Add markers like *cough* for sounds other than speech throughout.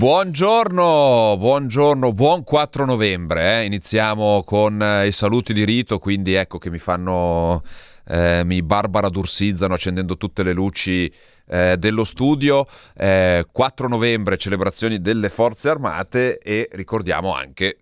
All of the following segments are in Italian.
Buongiorno, buongiorno, buon 4 novembre. Eh. Iniziamo con eh, i saluti di rito, quindi ecco che mi fanno, eh, mi barbara dursizzano accendendo tutte le luci eh, dello studio. 4 eh, novembre, celebrazioni delle forze armate e ricordiamo anche,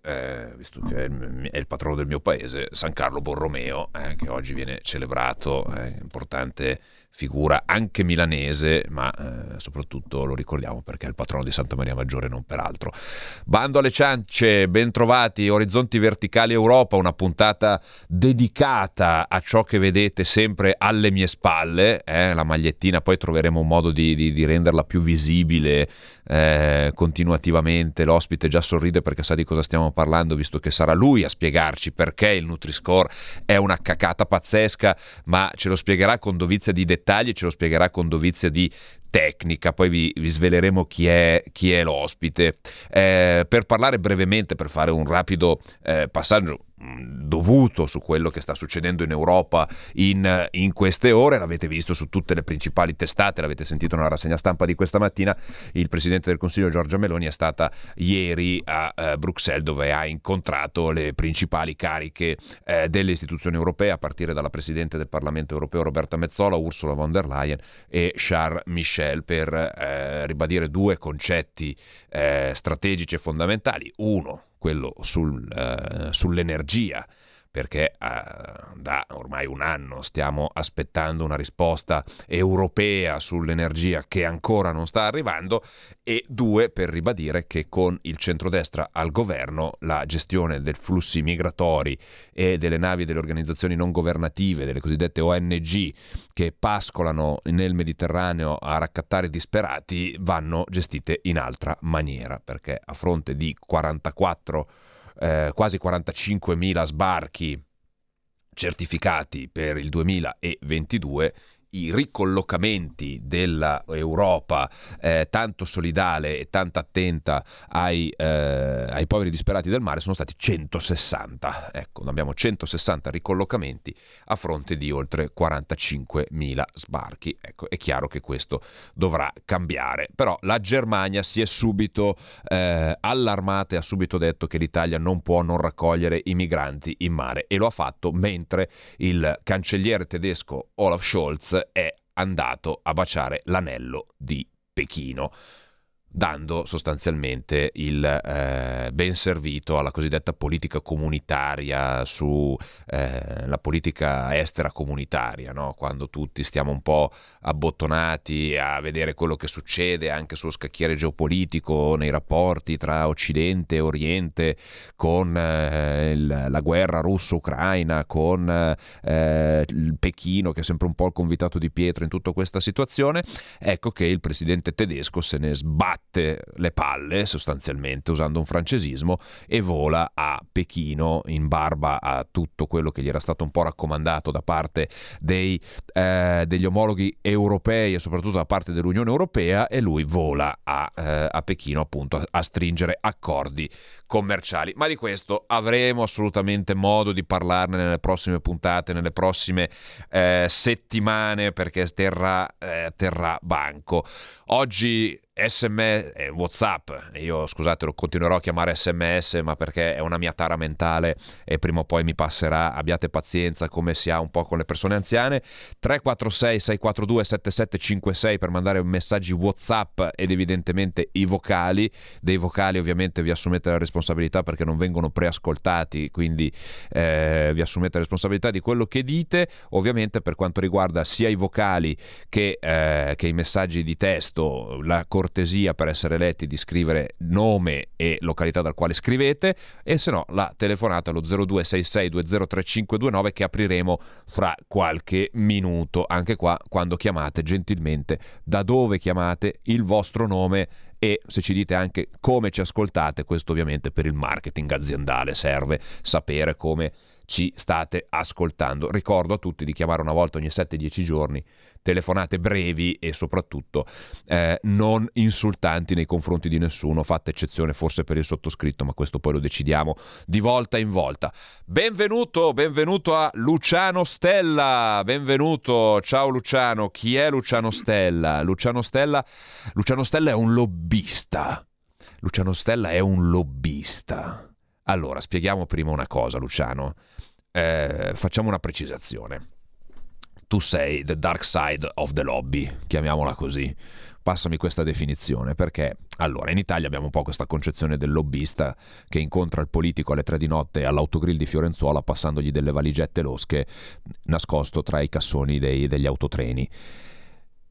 visto che è il, è il, patrono del mio paese, San Carlo Borromeo, che oggi viene celebrato, è importante figura anche milanese, ma eh, soprattutto lo ricordiamo perché è il patrono di Santa Maria Maggiore, non per altro. Bando alle ciance, bentrovati, Orizzonti Verticali Europa, una puntata dedicata a ciò che vedete sempre alle mie spalle, eh, la magliettina, poi troveremo un modo di, di, di renderla più visibile eh, continuativamente, l'ospite già sorride perché sa di cosa stiamo parlando, visto che sarà lui a spiegarci perché il Nutri-Score è una cacata pazzesca, ma ce lo spiegherà con dovizia di dettagli ce lo spiegherà con dovizia di tecnica, poi vi, vi sveleremo chi è, chi è l'ospite. Eh, per parlare brevemente, per fare un rapido eh, passaggio dovuto su quello che sta succedendo in Europa in, in, queste ore, l'avete visto su tutte le principali testate, l'avete sentito nella rassegna stampa di questa mattina, il Presidente del Consiglio Giorgia Meloni è stata ieri a eh, Bruxelles dove ha incontrato le principali cariche eh, delle istituzioni europee a partire dalla Presidente del Parlamento europeo Roberta Mezzola, Ursula von der Leyen e Charles Michel per eh, ribadire due concetti eh, strategici e fondamentali. Uno, quello sul, uh, sull'energia perché uh, da ormai un anno stiamo aspettando una risposta europea sull'energia che ancora non sta arrivando e due per ribadire che con il centrodestra al governo la gestione dei flussi migratori e delle navi delle organizzazioni non governative, delle cosiddette ONG che pascolano nel Mediterraneo a raccattare disperati vanno gestite in altra maniera perché a fronte di 44 eh, quasi 45.000 sbarchi certificati per il 2022 i ricollocamenti dell'Europa eh, tanto solidale e tanto attenta ai, eh, ai, poveri disperati del mare sono stati 160. Ecco, abbiamo 160 ricollocamenti a fronte di oltre 45.000 sbarchi. Ecco, è chiaro che questo dovrà cambiare. Però la Germania si è subito eh, allarmata e ha subito detto che l'Italia non può non raccogliere i migranti in mare e lo ha fatto mentre il cancelliere tedesco Olaf Scholz è andato a baciare l'anello di Pechino dando sostanzialmente il eh, ben servito alla cosiddetta politica comunitaria, sulla eh, politica estera comunitaria, no? quando tutti stiamo un po' abbottonati a vedere quello che succede anche sullo scacchiere geopolitico nei rapporti tra Occidente e Oriente, con eh, il, la guerra russo-ucraina, con eh, il Pechino che è sempre un po' il convitato di pietra in tutta questa situazione, ecco che il presidente tedesco se ne sbatte batte le palle sostanzialmente usando un francesismo e vola a Pechino in barba a tutto quello che gli era stato un po' raccomandato da parte dei, eh, degli omologhi europei e soprattutto da parte dell'Unione Europea e lui vola a, eh, a Pechino appunto a, a stringere accordi commerciali. Ma di questo avremo assolutamente modo di parlarne nelle prossime puntate, nelle prossime eh, settimane perché terrà, eh, terrà banco. Oggi SMS, eh, WhatsApp, io scusate lo continuerò a chiamare SMS ma perché è una mia tara mentale e prima o poi mi passerà, abbiate pazienza come si ha un po' con le persone anziane, 346 642 7756 per mandare messaggi WhatsApp ed evidentemente i vocali, dei vocali ovviamente vi assumete la responsabilità perché non vengono preascoltati, quindi eh, vi assumete la responsabilità di quello che dite, ovviamente per quanto riguarda sia i vocali che, eh, che i messaggi di testo, la correzione cortesia per essere letti di scrivere nome e località dal quale scrivete e se no la telefonata allo 0266203529 che apriremo fra qualche minuto. Anche qua quando chiamate gentilmente da dove chiamate il vostro nome e se ci dite anche come ci ascoltate questo ovviamente per il marketing aziendale serve sapere come ci state ascoltando. Ricordo a tutti di chiamare una volta ogni 7-10 giorni telefonate brevi e soprattutto eh, non insultanti nei confronti di nessuno, fatta eccezione forse per il sottoscritto, ma questo poi lo decidiamo di volta in volta. Benvenuto, benvenuto a Luciano Stella, benvenuto, ciao Luciano, chi è Luciano Stella? Luciano Stella, Luciano Stella è un lobbista. Luciano Stella è un lobbista. Allora, spieghiamo prima una cosa, Luciano. Eh, facciamo una precisazione tu sei the dark side of the lobby, chiamiamola così. Passami questa definizione perché allora in Italia abbiamo un po' questa concezione del lobbista che incontra il politico alle tre di notte all'autogrill di Fiorenzuola passandogli delle valigette losche nascosto tra i cassoni dei, degli autotreni.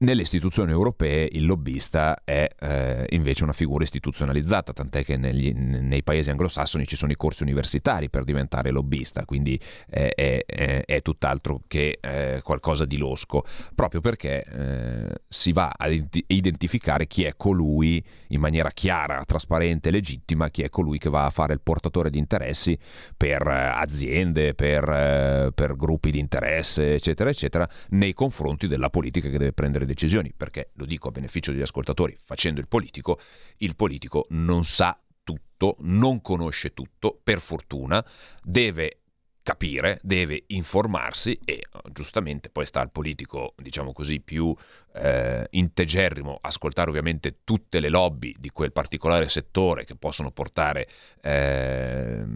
Nelle istituzioni europee il lobbista è eh, invece una figura istituzionalizzata, tant'è che negli, nei paesi anglosassoni ci sono i corsi universitari per diventare lobbista, quindi è, è, è tutt'altro che eh, qualcosa di losco, proprio perché eh, si va a identificare chi è colui in maniera chiara, trasparente, legittima, chi è colui che va a fare il portatore di interessi per eh, aziende, per, eh, per gruppi di interesse, eccetera, eccetera, nei confronti della politica che deve prendere decisioni, perché lo dico a beneficio degli ascoltatori, facendo il politico, il politico non sa tutto, non conosce tutto, per fortuna, deve capire, deve informarsi e giustamente poi sta al politico, diciamo così, più eh, integerrimo ascoltare ovviamente tutte le lobby di quel particolare settore che possono portare eh,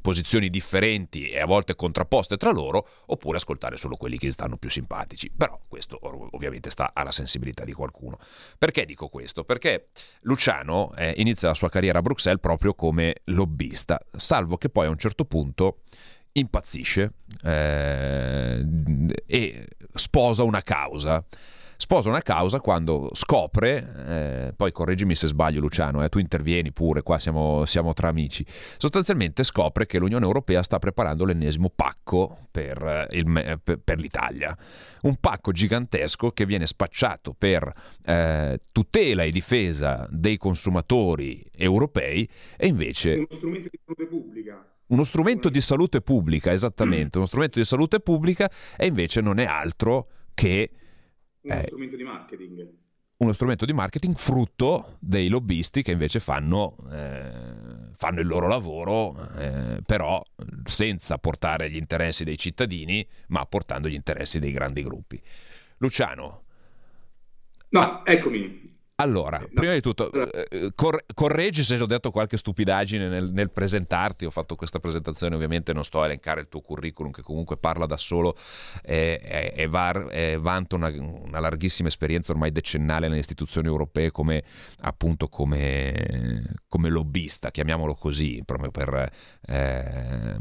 posizioni differenti e a volte contrapposte tra loro, oppure ascoltare solo quelli che stanno più simpatici. Però questo ovviamente sta alla sensibilità di qualcuno. Perché dico questo? Perché Luciano eh, inizia la sua carriera a Bruxelles proprio come lobbista, salvo che poi a un certo punto impazzisce eh, e sposa una causa. Sposa una causa quando scopre, eh, poi correggimi se sbaglio Luciano, eh, tu intervieni pure, qua siamo, siamo, tra amici, sostanzialmente scopre che l'Unione Europea sta preparando l'ennesimo pacco per, il, per l'Italia, un pacco gigantesco che viene spacciato per eh, tutela e difesa dei consumatori europei e invece... Uno strumento di salute pubblica uno strumento di salute pubblica, esattamente, uno strumento di salute pubblica e invece non è altro che uno eh, strumento di marketing. Uno strumento di marketing frutto dei lobbisti che invece fanno, eh, fanno il loro lavoro, eh, però senza portare gli interessi dei cittadini, ma portando gli interessi dei grandi gruppi. Luciano. No, eccomi. Allora, no. prima di tutto, eh, cor- correggi se ho detto qualche stupidaggine nel, nel, presentarti. Ho fatto questa presentazione, ovviamente non sto a elencare il tuo curriculum, che comunque parla da solo e, e, e var, e vanta una, una, larghissima esperienza ormai decennale nelle istituzioni europee come appunto come, come lobbista, chiamiamolo così, proprio per. Eh,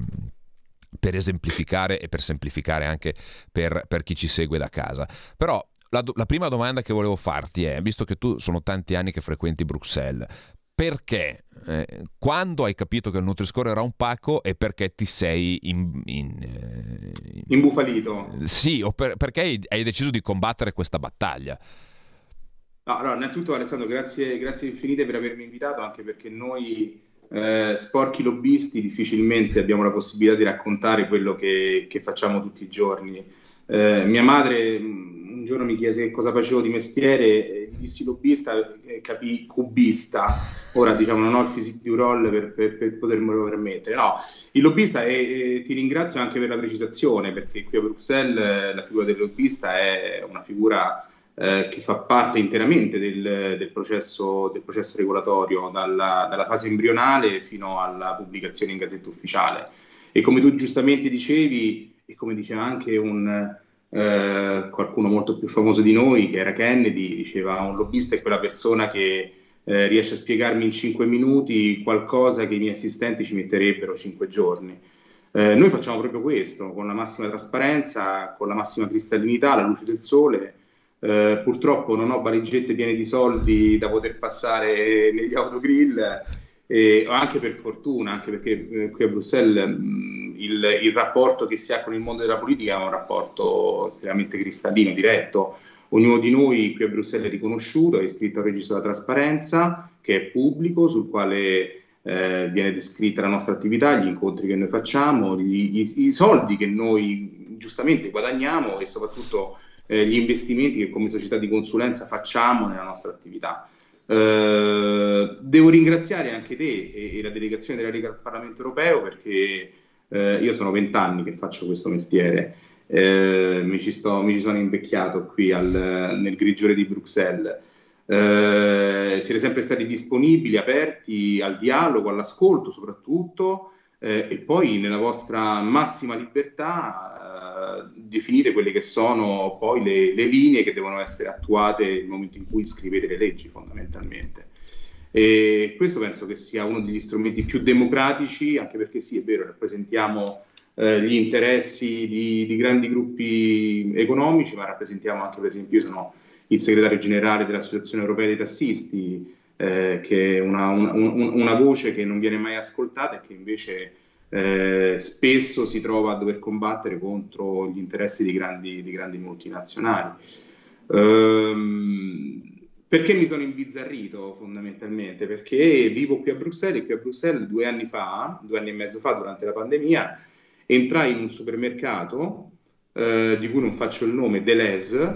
per esemplificare e per semplificare anche per, per chi ci segue da casa. Però la, la prima domanda che volevo farti è, visto che tu sono tanti anni che frequenti Bruxelles, perché eh, quando hai capito che il Nutri-Score era un pacco e perché ti sei in, in, eh, imbufalito? Sì, o per, perché hai, hai, deciso di combattere questa battaglia? No, allora, innanzitutto Alessandro, grazie, grazie infinite per avermi invitato, anche perché noi eh, sporchi lobbisti difficilmente abbiamo la possibilità di raccontare quello che, che facciamo tutti i giorni. Eh, mia madre un giorno mi chiese cosa facevo di mestiere, eh, gli dissi lobbista e capì cubista. Ora diciamo non ho il physique du roll per, per, per potermelo permettere. No, il lobbista e, e ti ringrazio anche per la precisazione perché qui a Bruxelles eh, la figura del lobbista è una figura eh, che fa parte interamente del, del, processo, del processo, regolatorio, dalla, dalla fase embrionale fino alla pubblicazione in gazzetta ufficiale. E come tu giustamente dicevi, e come diceva anche un, eh, qualcuno molto più famoso di noi, che era Kennedy, diceva un lobbista è quella persona che eh, riesce a spiegarmi in cinque minuti qualcosa che i miei assistenti ci metterebbero cinque giorni. Eh, noi facciamo proprio questo, con la massima trasparenza, con la massima cristallinità, la luce del sole. Eh, purtroppo non ho valigette piene di soldi da poter passare negli autogrill, eh, anche per fortuna, anche perché eh, qui a Bruxelles mh, il, il, rapporto che si ha con il mondo della politica è un rapporto estremamente cristallino, diretto. Ognuno di noi qui a Bruxelles è riconosciuto, è iscritto al registro della trasparenza, che è pubblico, sul quale eh, viene descritta la nostra attività, gli incontri che noi facciamo, gli, i, i, soldi che noi giustamente guadagniamo e soprattutto eh, gli investimenti che come società di consulenza facciamo nella nostra attività. Eh, devo ringraziare anche te e, e, la delegazione della Lega al Parlamento europeo perché eh, io sono vent'anni che faccio questo mestiere, eh, mi ci, sto, mi, ci sono invecchiato qui al, nel grigiore di Bruxelles. Eh, siete sempre stati disponibili, aperti al dialogo, all'ascolto soprattutto eh, e poi nella vostra massima libertà eh, definite quelle che sono poi le, le, linee che devono essere attuate nel momento in cui scrivete le leggi fondamentalmente. E questo penso che sia uno degli strumenti più democratici, anche perché sì, è vero, rappresentiamo eh, gli interessi di, di grandi gruppi economici, ma rappresentiamo anche, per esempio, io sono il segretario generale dell'Associazione Europea dei Tassisti, eh, che è una, una, una, voce che non viene mai ascoltata e che invece eh, spesso si trova a dover combattere contro gli interessi di grandi, di grandi multinazionali. Ehm, perché mi sono imbizzarrito fondamentalmente? Perché vivo qui a Bruxelles e qui a Bruxelles due anni fa, due anni e mezzo fa, durante la pandemia, entrai in un supermercato eh, di cui non faccio il nome, Deleuze,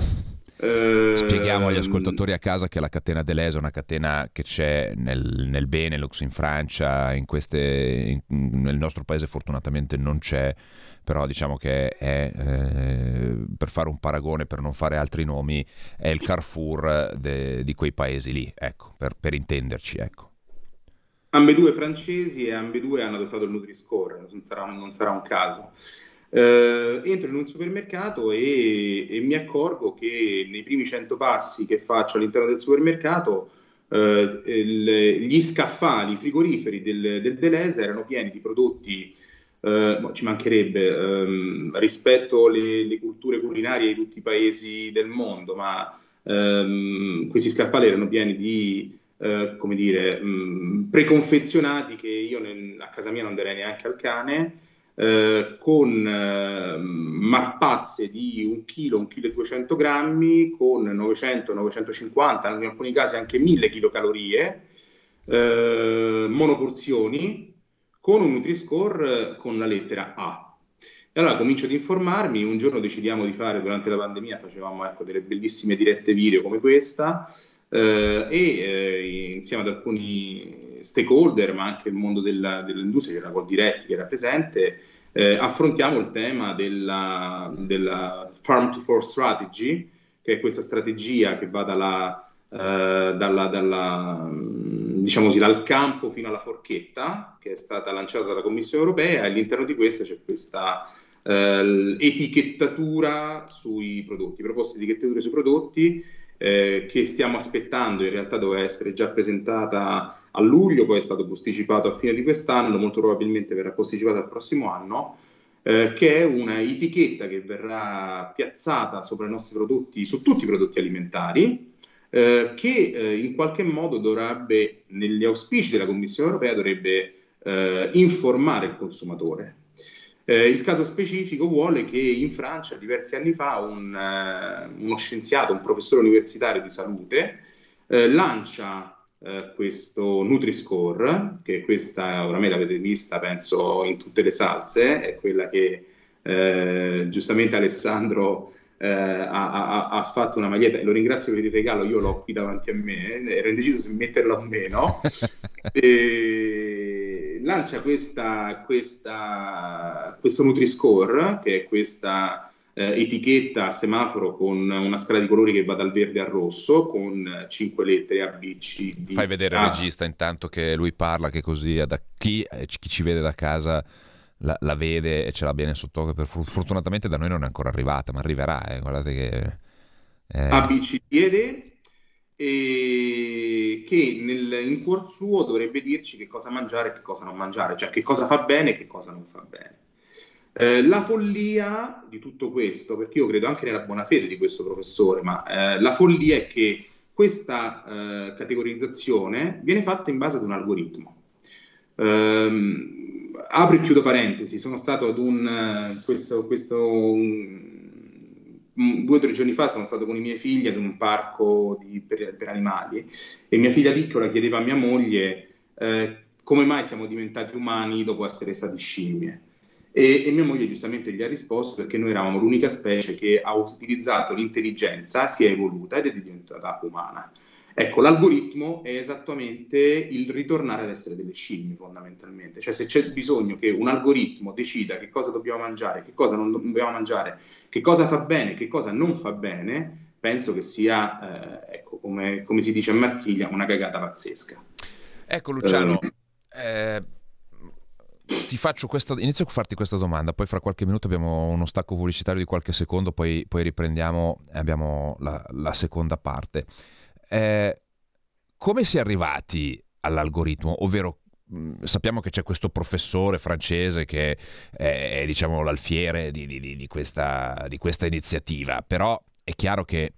Spieghiamo agli ehm, ascoltatori a casa che la catena Deleuze è una catena che c'è nel, nel Benelux, in Francia, in queste, in, nel nostro paese fortunatamente non c'è, però diciamo che è, eh, per fare un paragone, per non fare altri nomi, è il Carrefour de, di quei paesi lì, ecco, per, per intenderci. Ecco. Ambedue francesi e ambedue hanno adottato il Nutri-Score, non sarà, non sarà un caso. Uh, entro in un supermercato e, e, mi accorgo che nei primi 100 passi che faccio all'interno del supermercato uh, il, gli scaffali frigoriferi del, del Deleuze erano pieni di prodotti, uh, ci mancherebbe um, rispetto alle culture culinarie di tutti i paesi del mondo, ma um, questi scaffali erano pieni di come dire, um, preconfezionati che io nel, a casa mia non darei neanche al cane eh, con eh, mappazze di 1 kg, 1 kg e 200 grammi, con 900, 950, in alcuni casi anche 1000 kcal, eh, monoporzioni, con un Nutri-Score con la lettera A. E allora comincio ad informarmi, un giorno decidiamo di fare, durante la pandemia facevamo ecco, delle bellissime dirette video come questa, eh, e eh, insieme ad alcuni stakeholder, ma anche il mondo della, dell'industria, c'era Diretti che era presente, eh, affrontiamo il tema della, della, Farm to Fork Strategy, che è questa strategia che va dalla, eh, dalla, dalla, diciamo così, dal campo fino alla forchetta, che è stata lanciata dalla Commissione europea, e all'interno di questa c'è questa eh, etichettatura sui prodotti, proposte di etichettatura sui prodotti eh, che stiamo aspettando, in realtà doveva essere già presentata a luglio, poi è stato posticipato a fine di quest'anno, molto probabilmente verrà posticipato al prossimo anno, eh, che è una etichetta che verrà piazzata sopra i nostri prodotti, su tutti i prodotti alimentari, eh, che eh, in qualche modo dovrebbe, negli auspici della Commissione europea, dovrebbe eh, informare il consumatore. Eh, il caso specifico vuole che in Francia diversi anni fa un, uh, uno scienziato, un professore universitario di salute, uh, lancia uh, questo Nutri-Score, che questa oramai l'avete vista penso in tutte le salse, è quella che giustamente Alessandro ha, ha, ha, fatto una maglietta e lo ringrazio per il regalo, io l'ho qui davanti a me, ero indeciso se metterla o meno. *laughs* e lancia questa, questa, questo Nutri-Score, che è questa eh, etichetta a semaforo con una scala di colori che va dal verde al rosso, con 5 lettere A, B, C, D. Fai vedere il regista intanto che lui parla, che così da chi, eh, chi ci vede da casa la, la, vede e ce l'ha bene sott'occhio. Per, fortunatamente da noi non è ancora arrivata, ma arriverà. Eh. Guardate che... Eh... A, B, C, D ed E e che nel, in cuor suo dovrebbe dirci che cosa mangiare e che cosa non mangiare, cioè che cosa fa bene e che cosa non fa bene. Eh, la follia di tutto questo, perché io credo anche nella buona fede di questo professore, ma eh, la follia è che questa eh, categorizzazione viene fatta in base ad un algoritmo. Ehm, apro e chiudo parentesi, sono stato ad un, eh, questo, questo un, due o tre giorni fa sono stato con i miei figli ad un parco di, per, per, animali e mia figlia piccola chiedeva a mia moglie eh, come mai siamo diventati umani dopo essere stati scimmie. E, e, mia moglie giustamente gli ha risposto perché noi eravamo l'unica specie che ha utilizzato l'intelligenza, si è evoluta ed è diventata umana. Ecco, l'algoritmo è esattamente il ritornare ad essere delle scimmie fondamentalmente, cioè se c'è bisogno che un algoritmo decida che cosa dobbiamo mangiare, che cosa non dobbiamo mangiare, che cosa fa bene, che cosa non fa bene, penso che sia, eh, ecco, come, come, si dice a Marsiglia, una cagata pazzesca. Ecco Luciano, eh, ti faccio questa, inizio a farti questa domanda, poi fra qualche minuto abbiamo uno stacco pubblicitario di qualche secondo, poi, poi riprendiamo e abbiamo la, la seconda parte. Eh, come si è arrivati all'algoritmo? Ovvero sappiamo che c'è questo professore francese che è, diciamo l'alfiere di, di, di, questa, di, questa, iniziativa, però è chiaro che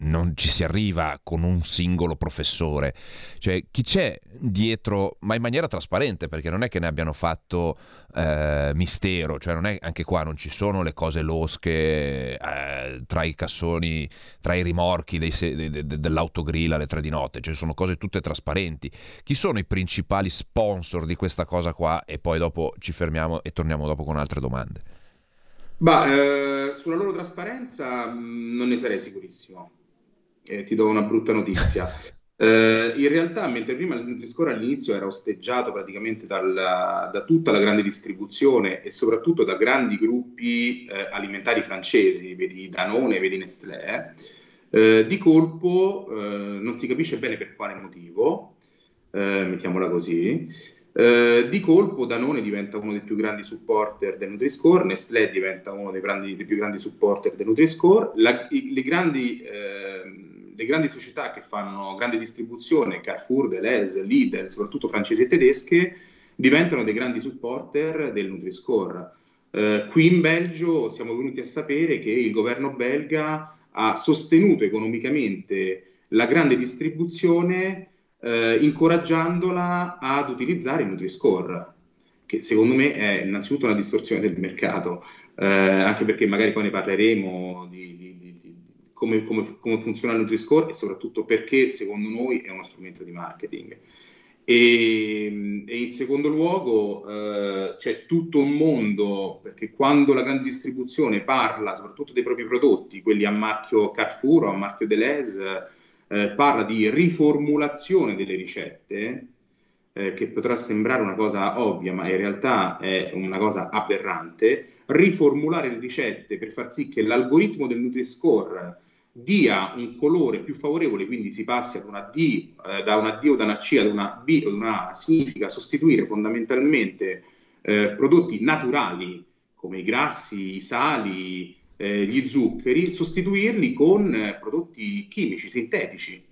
non ci si arriva con un singolo professore, cioè chi c'è dietro, ma in maniera trasparente, perché non è che ne abbiano fatto eh, mistero, cioè non è anche qua non ci sono le cose losche eh, tra i cassoni, tra i rimorchi dei, de, de, de, dell'autogrill alle tre di notte, cioè sono cose tutte trasparenti. Chi sono i principali sponsor di questa cosa qua? E poi dopo ci fermiamo e torniamo dopo con altre domande. Bah, eh, sulla loro trasparenza mh, mm, non ne sarei sicurissimo eh, ti do una brutta notizia. *laughs* Eh, in realtà, mentre prima il Nutri-Score all'inizio era osteggiato praticamente dal, da tutta la grande distribuzione e soprattutto da grandi gruppi eh, alimentari francesi, vedi Danone, vedi Nestlé, eh, di colpo eh, non si capisce bene per quale motivo, eh, mettiamola così, eh, di colpo Danone diventa uno dei più grandi supporter del Nutri-Score, Nestlé diventa uno dei, grandi, dei più grandi supporter del Nutri-Score, la, i, le grandi le grandi società che fanno grande distribuzione, Carrefour, Deleuze, Lidl, soprattutto francesi e tedesche, diventano dei grandi supporter del Nutri-Score. Eh, qui in Belgio siamo venuti a sapere che il governo belga ha sostenuto economicamente la grande distribuzione eh, incoraggiandola ad utilizzare il Nutri-Score, che secondo me è innanzitutto una distorsione del mercato, eh, anche perché magari poi ne parleremo di, di come, come, come funziona il Nutri-Score e soprattutto perché secondo noi è uno strumento di marketing. E, e in secondo luogo eh, c'è tutto un mondo, perché quando la grande distribuzione parla soprattutto dei propri prodotti, quelli a marchio Carrefour o a marchio Deleuze, eh, parla di riformulazione delle ricette, eh, che potrà sembrare una cosa ovvia, ma in realtà è una cosa aberrante, riformulare le ricette per far sì che l'algoritmo del Nutri-Score dia un colore più favorevole, quindi si passi ad una D, eh, da una D o da una C ad una B o ad una A, significa sostituire fondamentalmente eh, prodotti naturali come i grassi, i sali, eh, gli zuccheri, sostituirli con eh, prodotti chimici, sintetici.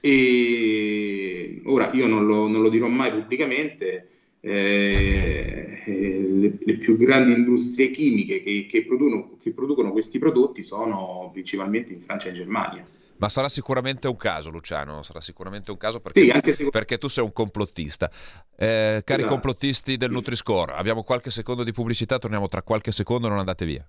E ora io non lo, non lo dirò mai pubblicamente, eh, le, le, più grandi industrie chimiche che, che, producono, che, producono, questi prodotti sono principalmente in Francia e in Germania. Ma sarà sicuramente un caso, Luciano, sarà sicuramente un caso perché, sì, se... perché tu sei un complottista. Eh, cari esatto. complottisti del Nutri-Score, abbiamo qualche secondo di pubblicità, torniamo tra qualche secondo, non andate via.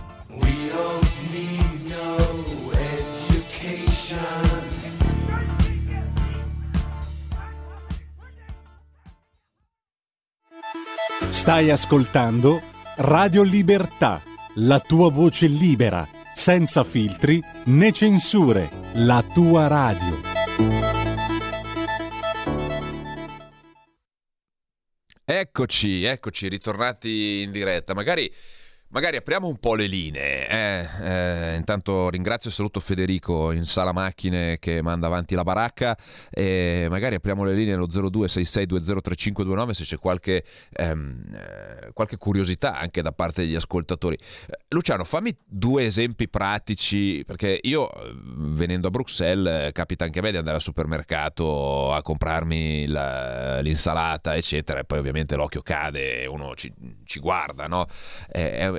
Stai ascoltando Radio Libertà, la tua voce libera, senza filtri né censure, la tua radio. Eccoci, eccoci, ritornati in diretta. Magari Magari apriamo un po' le linee. Eh, eh, intanto ringrazio e saluto Federico in sala macchine che manda avanti la baracca. E magari apriamo le linee allo 0266203529 se c'è qualche, ehm, eh, qualche curiosità anche da parte degli ascoltatori. Eh, Luciano, fammi due esempi pratici, perché io venendo a Bruxelles eh, capita anche a me di andare al supermercato a comprarmi la, l'insalata, eccetera, e poi ovviamente l'occhio cade e uno ci, ci guarda, no?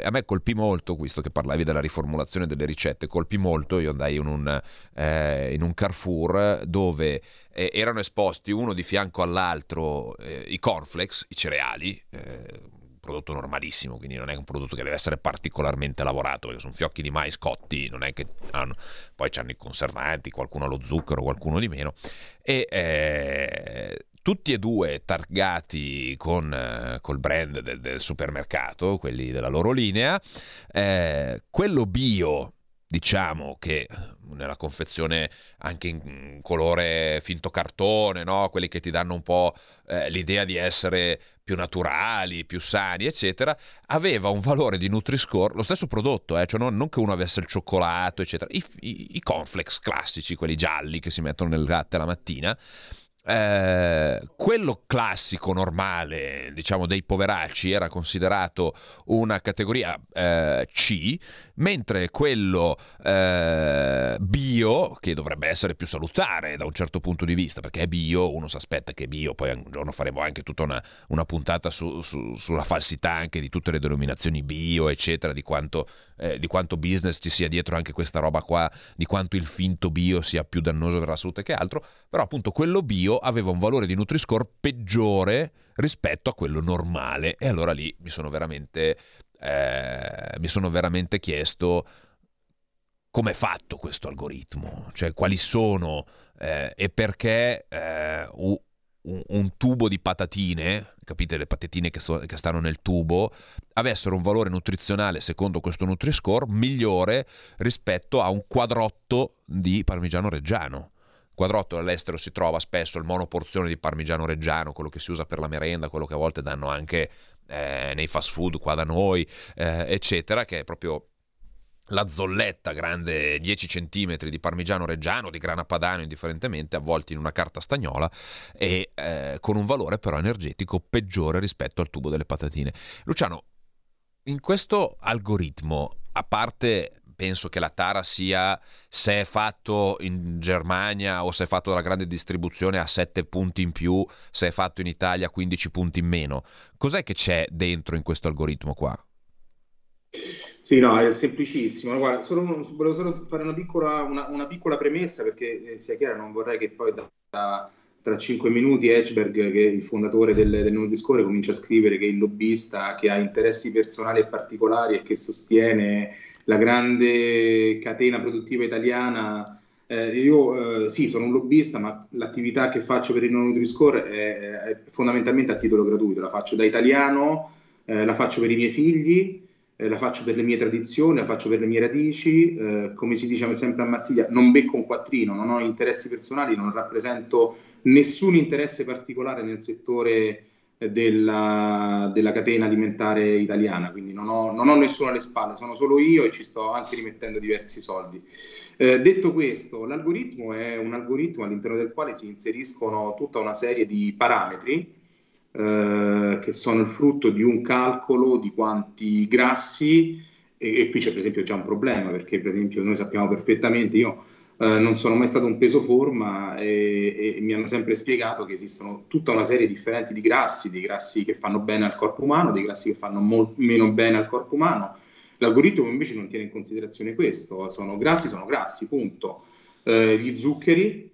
A me colpì molto, visto che parlavi della riformulazione delle ricette, colpì molto, io andai in un, eh, in un Carrefour dove eh, erano esposti uno di fianco all'altro eh, i cornflakes, i cereali, eh, prodotto normalissimo, quindi non è un prodotto che deve essere particolarmente lavorato, perché sono fiocchi di mais cotti, non è che hanno, poi hanno i conservanti, qualcuno ha lo zucchero, qualcuno di meno, e eh, tutti e due targati con eh, col brand del, del, supermercato, quelli della loro linea, eh, quello bio diciamo che nella confezione anche in colore finto cartone, no? quelli che ti danno un po' eh, l'idea di essere più naturali, più sani, eccetera, aveva un valore di Nutri-Score, lo stesso prodotto, eh? cioè non, non, che uno avesse il cioccolato, eccetera, i, i, i cornflakes classici, quelli gialli che si mettono nel latte la mattina, eh, quello classico normale, diciamo dei poveracci, era considerato una categoria eh, C, mentre quello eh, bio, che dovrebbe essere più salutare da un certo punto di vista, perché è bio, uno si aspetta che è bio, poi un giorno faremo anche tutta una, una puntata su, su, sulla falsità anche di tutte le denominazioni bio, eccetera, di quanto, eh, di quanto business ci sia dietro anche questa roba qua, di quanto il finto bio sia più dannoso per la salute che altro, però appunto quello bio aveva un valore di Nutri-Score peggiore rispetto a quello normale. E allora lì mi sono veramente eh, mi sono veramente chiesto come è fatto questo algoritmo, cioè quali sono eh, e perché eh, un, un, tubo di patatine, capite le patatine che, sto, che, stanno nel tubo, avessero un valore nutrizionale secondo questo Nutri-Score migliore rispetto a un quadrotto di parmigiano reggiano. Quadrotto all'estero si trova spesso il monoporzione di parmigiano reggiano, quello che si usa per la merenda, quello che a volte danno anche eh, nei fast food qua da noi, eh, eccetera, che è proprio la zolletta grande 10 cm di parmigiano reggiano, di grana padano indifferentemente, avvolti in una carta stagnola e eh, con un valore però energetico peggiore rispetto al tubo delle patatine. Luciano, in questo algoritmo, a parte penso che la tara sia se è fatto in Germania o se è fatto dalla grande distribuzione a 7 punti in più, se è fatto in Italia a 15 punti in meno. Cos'è che c'è dentro in questo algoritmo qua? Sì, no, è semplicissimo. Guarda, solo, volevo solo fare una piccola, una, una piccola premessa perché eh, sia chiaro, non vorrei che poi da, da, tra 5 minuti Edgeberg, che è il fondatore del, del Nutri-Score, comincia a scrivere che il lobbista che ha interessi personali e particolari e che sostiene la grande catena produttiva italiana. Eh, io eh, sì, sono un lobbista, ma l'attività che faccio per il non Nutri-Score è, è, fondamentalmente a titolo gratuito. La faccio da italiano, eh, la faccio per i miei figli, eh, la faccio per le mie tradizioni, la faccio per le mie radici. Eh, come si dice sempre a Marsiglia, non becco un quattrino, non ho interessi personali, non rappresento nessun interesse particolare nel settore della, della, catena alimentare italiana, quindi non ho, non ho, nessuno alle spalle, sono solo io e ci sto anche rimettendo diversi soldi. Eh, detto questo, l'algoritmo è un algoritmo all'interno del quale si inseriscono tutta una serie di parametri eh, che sono il frutto di un calcolo di quanti grassi, e, e qui c'è per esempio già un problema, perché per esempio noi sappiamo perfettamente, io eh, non sono mai stato un peso forma e, e, mi hanno sempre spiegato che esistono tutta una serie differenti di grassi, dei grassi che fanno bene al corpo umano, dei grassi che fanno molto meno bene al corpo umano. L'algoritmo invece non tiene in considerazione questo, sono grassi, sono grassi, punto. Eh, gli zuccheri,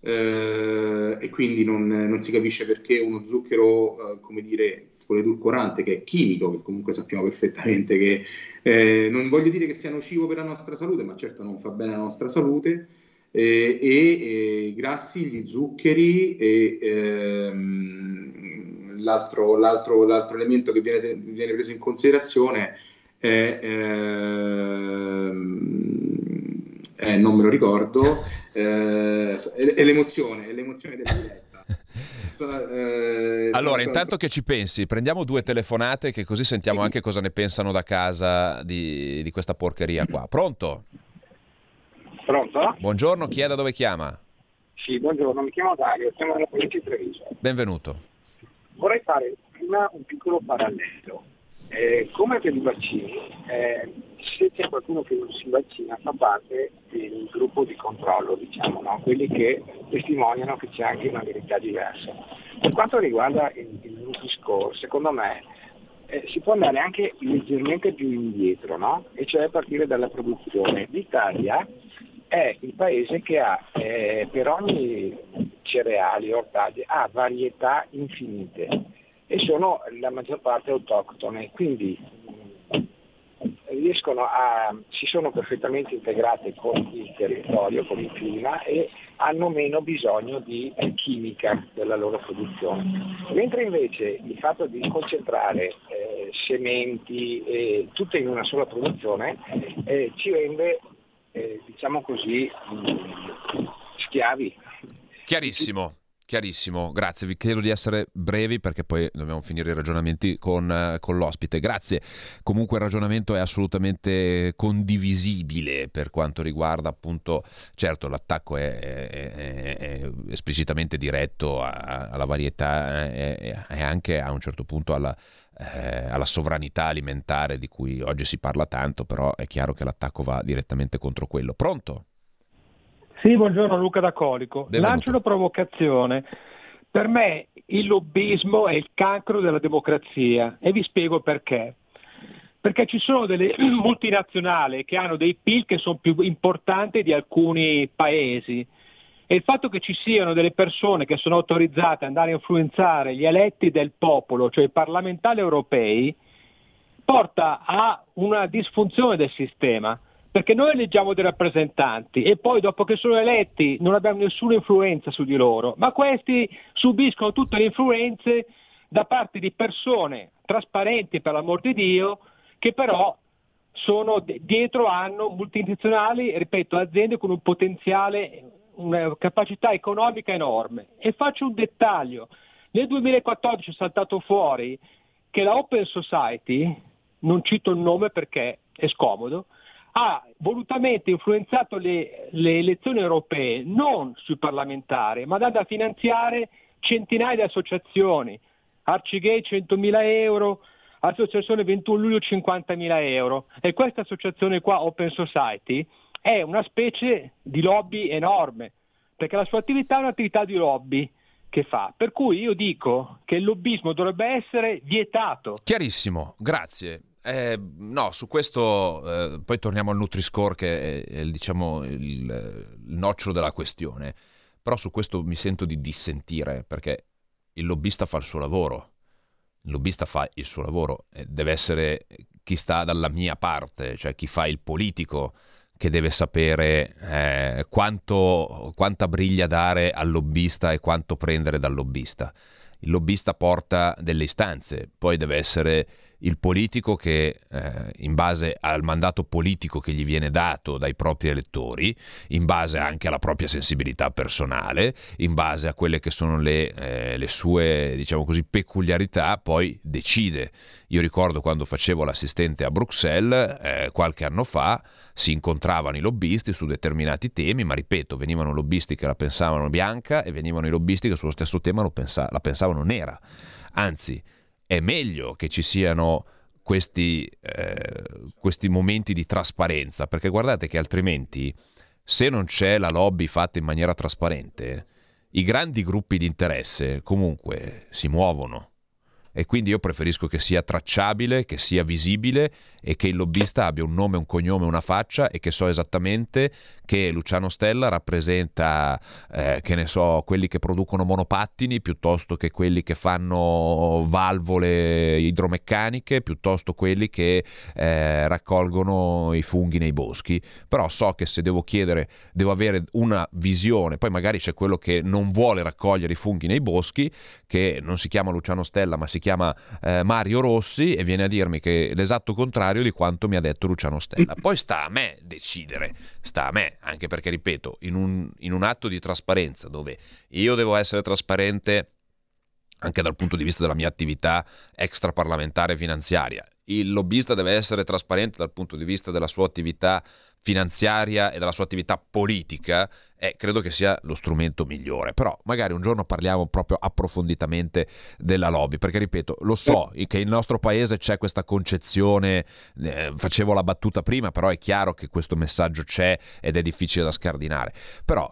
eh, e quindi non, non, si capisce perché uno zucchero, eh, come dire, con edulcorante che è chimico, che comunque sappiamo perfettamente che eh, non voglio dire che sia nocivo per la nostra salute, ma certo non fa bene alla nostra salute, eh, e i grassi, gli zuccheri e ehm, l'altro, l'altro, l'altro, elemento che viene, viene, preso in considerazione è... Ehm, eh, non me lo ricordo, eh, è, l'emozione, è l'emozione della diretta. *laughs* Eh, allora, intanto che ci pensi, prendiamo due telefonate che così sentiamo anche cosa ne pensano da casa di, di questa porcheria qua. Pronto? Pronto? Buongiorno, chi è da dove chiama? Sì, buongiorno, mi chiamo Dario, siamo nella provincia di Treviso. Benvenuto. Vorrei fare prima un piccolo parallelo. Eh, come per i vaccini, eh, se c'è qualcuno che non si vaccina fa parte del gruppo di controllo, diciamo, no? quelli che testimoniano che c'è anche una verità diversa. Per quanto riguarda il, il Nutri-Score, secondo me eh, si può andare anche leggermente più indietro, no? e cioè partire dalla produzione. L'Italia è il paese che ha eh, per ogni cereali, ortaggi, ha varietà infinite e sono la maggior parte autoctone, quindi riescono a, si sono perfettamente integrate con il territorio, con il clima e hanno meno bisogno di eh, chimica della loro produzione. Mentre invece il fatto di concentrare eh, sementi e tutte in una sola produzione eh, ci rende, eh, diciamo così, mh, schiavi. Chiarissimo. Chiarissimo, grazie. Vi chiedo di essere brevi perché poi dobbiamo finire i ragionamenti con, eh, con, l'ospite. Grazie. Comunque il ragionamento è assolutamente condivisibile per quanto riguarda appunto, certo l'attacco è, è, è, esplicitamente diretto a, alla varietà e anche a un certo punto alla, eh, alla sovranità alimentare di cui oggi si parla tanto, però è chiaro che l'attacco va direttamente contro quello. Pronto? Sì, buongiorno Luca da Colico. Benvenuto. Lancio una provocazione. Per me il lobbismo è il cancro della democrazia e vi spiego perché. Perché ci sono delle *clears throat* multinazionali che hanno dei PIL che sono più importanti di alcuni paesi e il fatto che ci siano delle persone che sono autorizzate ad andare a influenzare gli eletti del popolo, cioè i parlamentari europei, porta a una disfunzione del sistema perché noi eleggiamo dei rappresentanti e poi dopo che sono eletti non abbiamo nessuna influenza su di loro, ma questi subiscono tutte le influenze da parte di persone trasparenti per l'amor di Dio, che però sono dietro hanno multinazionali, ripeto, aziende con un potenziale, una capacità economica enorme. E faccio un dettaglio. Nel 2014 è saltato fuori che la Open Society, non cito il nome perché è scomodo, ha volutamente influenzato le, le elezioni europee non sui parlamentari, ma andando a finanziare centinaia di associazioni, Arcigay 100.000 euro, Associazione 21 luglio 50.000 euro e questa associazione qua, Open Society, è una specie di lobby enorme, perché la sua attività è un'attività di lobby che fa. Per cui io dico che il lobbismo dovrebbe essere vietato. Chiarissimo, grazie. Eh, no, su questo eh, poi torniamo al Nutri-Score che è, è diciamo, il, il, nocciolo della questione, però su questo mi sento di dissentire perché il lobbista fa il suo lavoro, il lobbista fa il suo lavoro, deve essere chi sta dalla mia parte, cioè chi fa il politico che deve sapere eh, quanto, quanta briglia dare al lobbista e quanto prendere dal lobbista. Il lobbista porta delle istanze, poi deve essere il politico che eh, in base al mandato politico che gli viene dato dai propri elettori, in base anche alla propria sensibilità personale, in base a quelle che sono le, eh, le sue diciamo così, peculiarità, poi decide. Io ricordo quando facevo l'assistente a Bruxelles, eh, qualche anno fa, si incontravano i lobbisti su determinati temi, ma ripeto, venivano lobbisti che la pensavano bianca e venivano i lobbisti che sullo stesso tema pensa- la pensavano nera. Anzi, è meglio che ci siano questi, eh, questi momenti di trasparenza, perché guardate che altrimenti se non c'è la lobby fatta in maniera trasparente, i grandi gruppi di interesse comunque si muovono e quindi io preferisco che sia tracciabile, che sia visibile e che il lobbista abbia un nome, un cognome, una faccia e che so esattamente che Luciano Stella rappresenta, eh, che ne so, quelli che producono monopattini piuttosto che quelli che fanno valvole idromeccaniche, piuttosto quelli che eh, raccolgono i funghi nei boschi. Però so che se devo chiedere, devo avere una visione, poi magari c'è quello che non vuole raccogliere i funghi nei boschi, che non si chiama Luciano Stella ma si chiama eh, Mario Rossi e viene a dirmi che l'esatto contrario di quanto mi ha detto Luciano Stella. Poi sta a me decidere, sta a me anche perché, ripeto, in un, in un atto di trasparenza dove io devo essere trasparente anche dal punto di vista della mia attività extraparlamentare finanziaria. Il lobbista deve essere trasparente dal punto di vista della sua attività finanziaria e della sua attività politica, eh, credo che sia lo strumento migliore. Però magari un giorno parliamo proprio approfonditamente della lobby, perché ripeto, lo so che nel nostro paese c'è questa concezione, eh, facevo la battuta prima, però è chiaro che questo messaggio c'è ed è difficile da scardinare. Però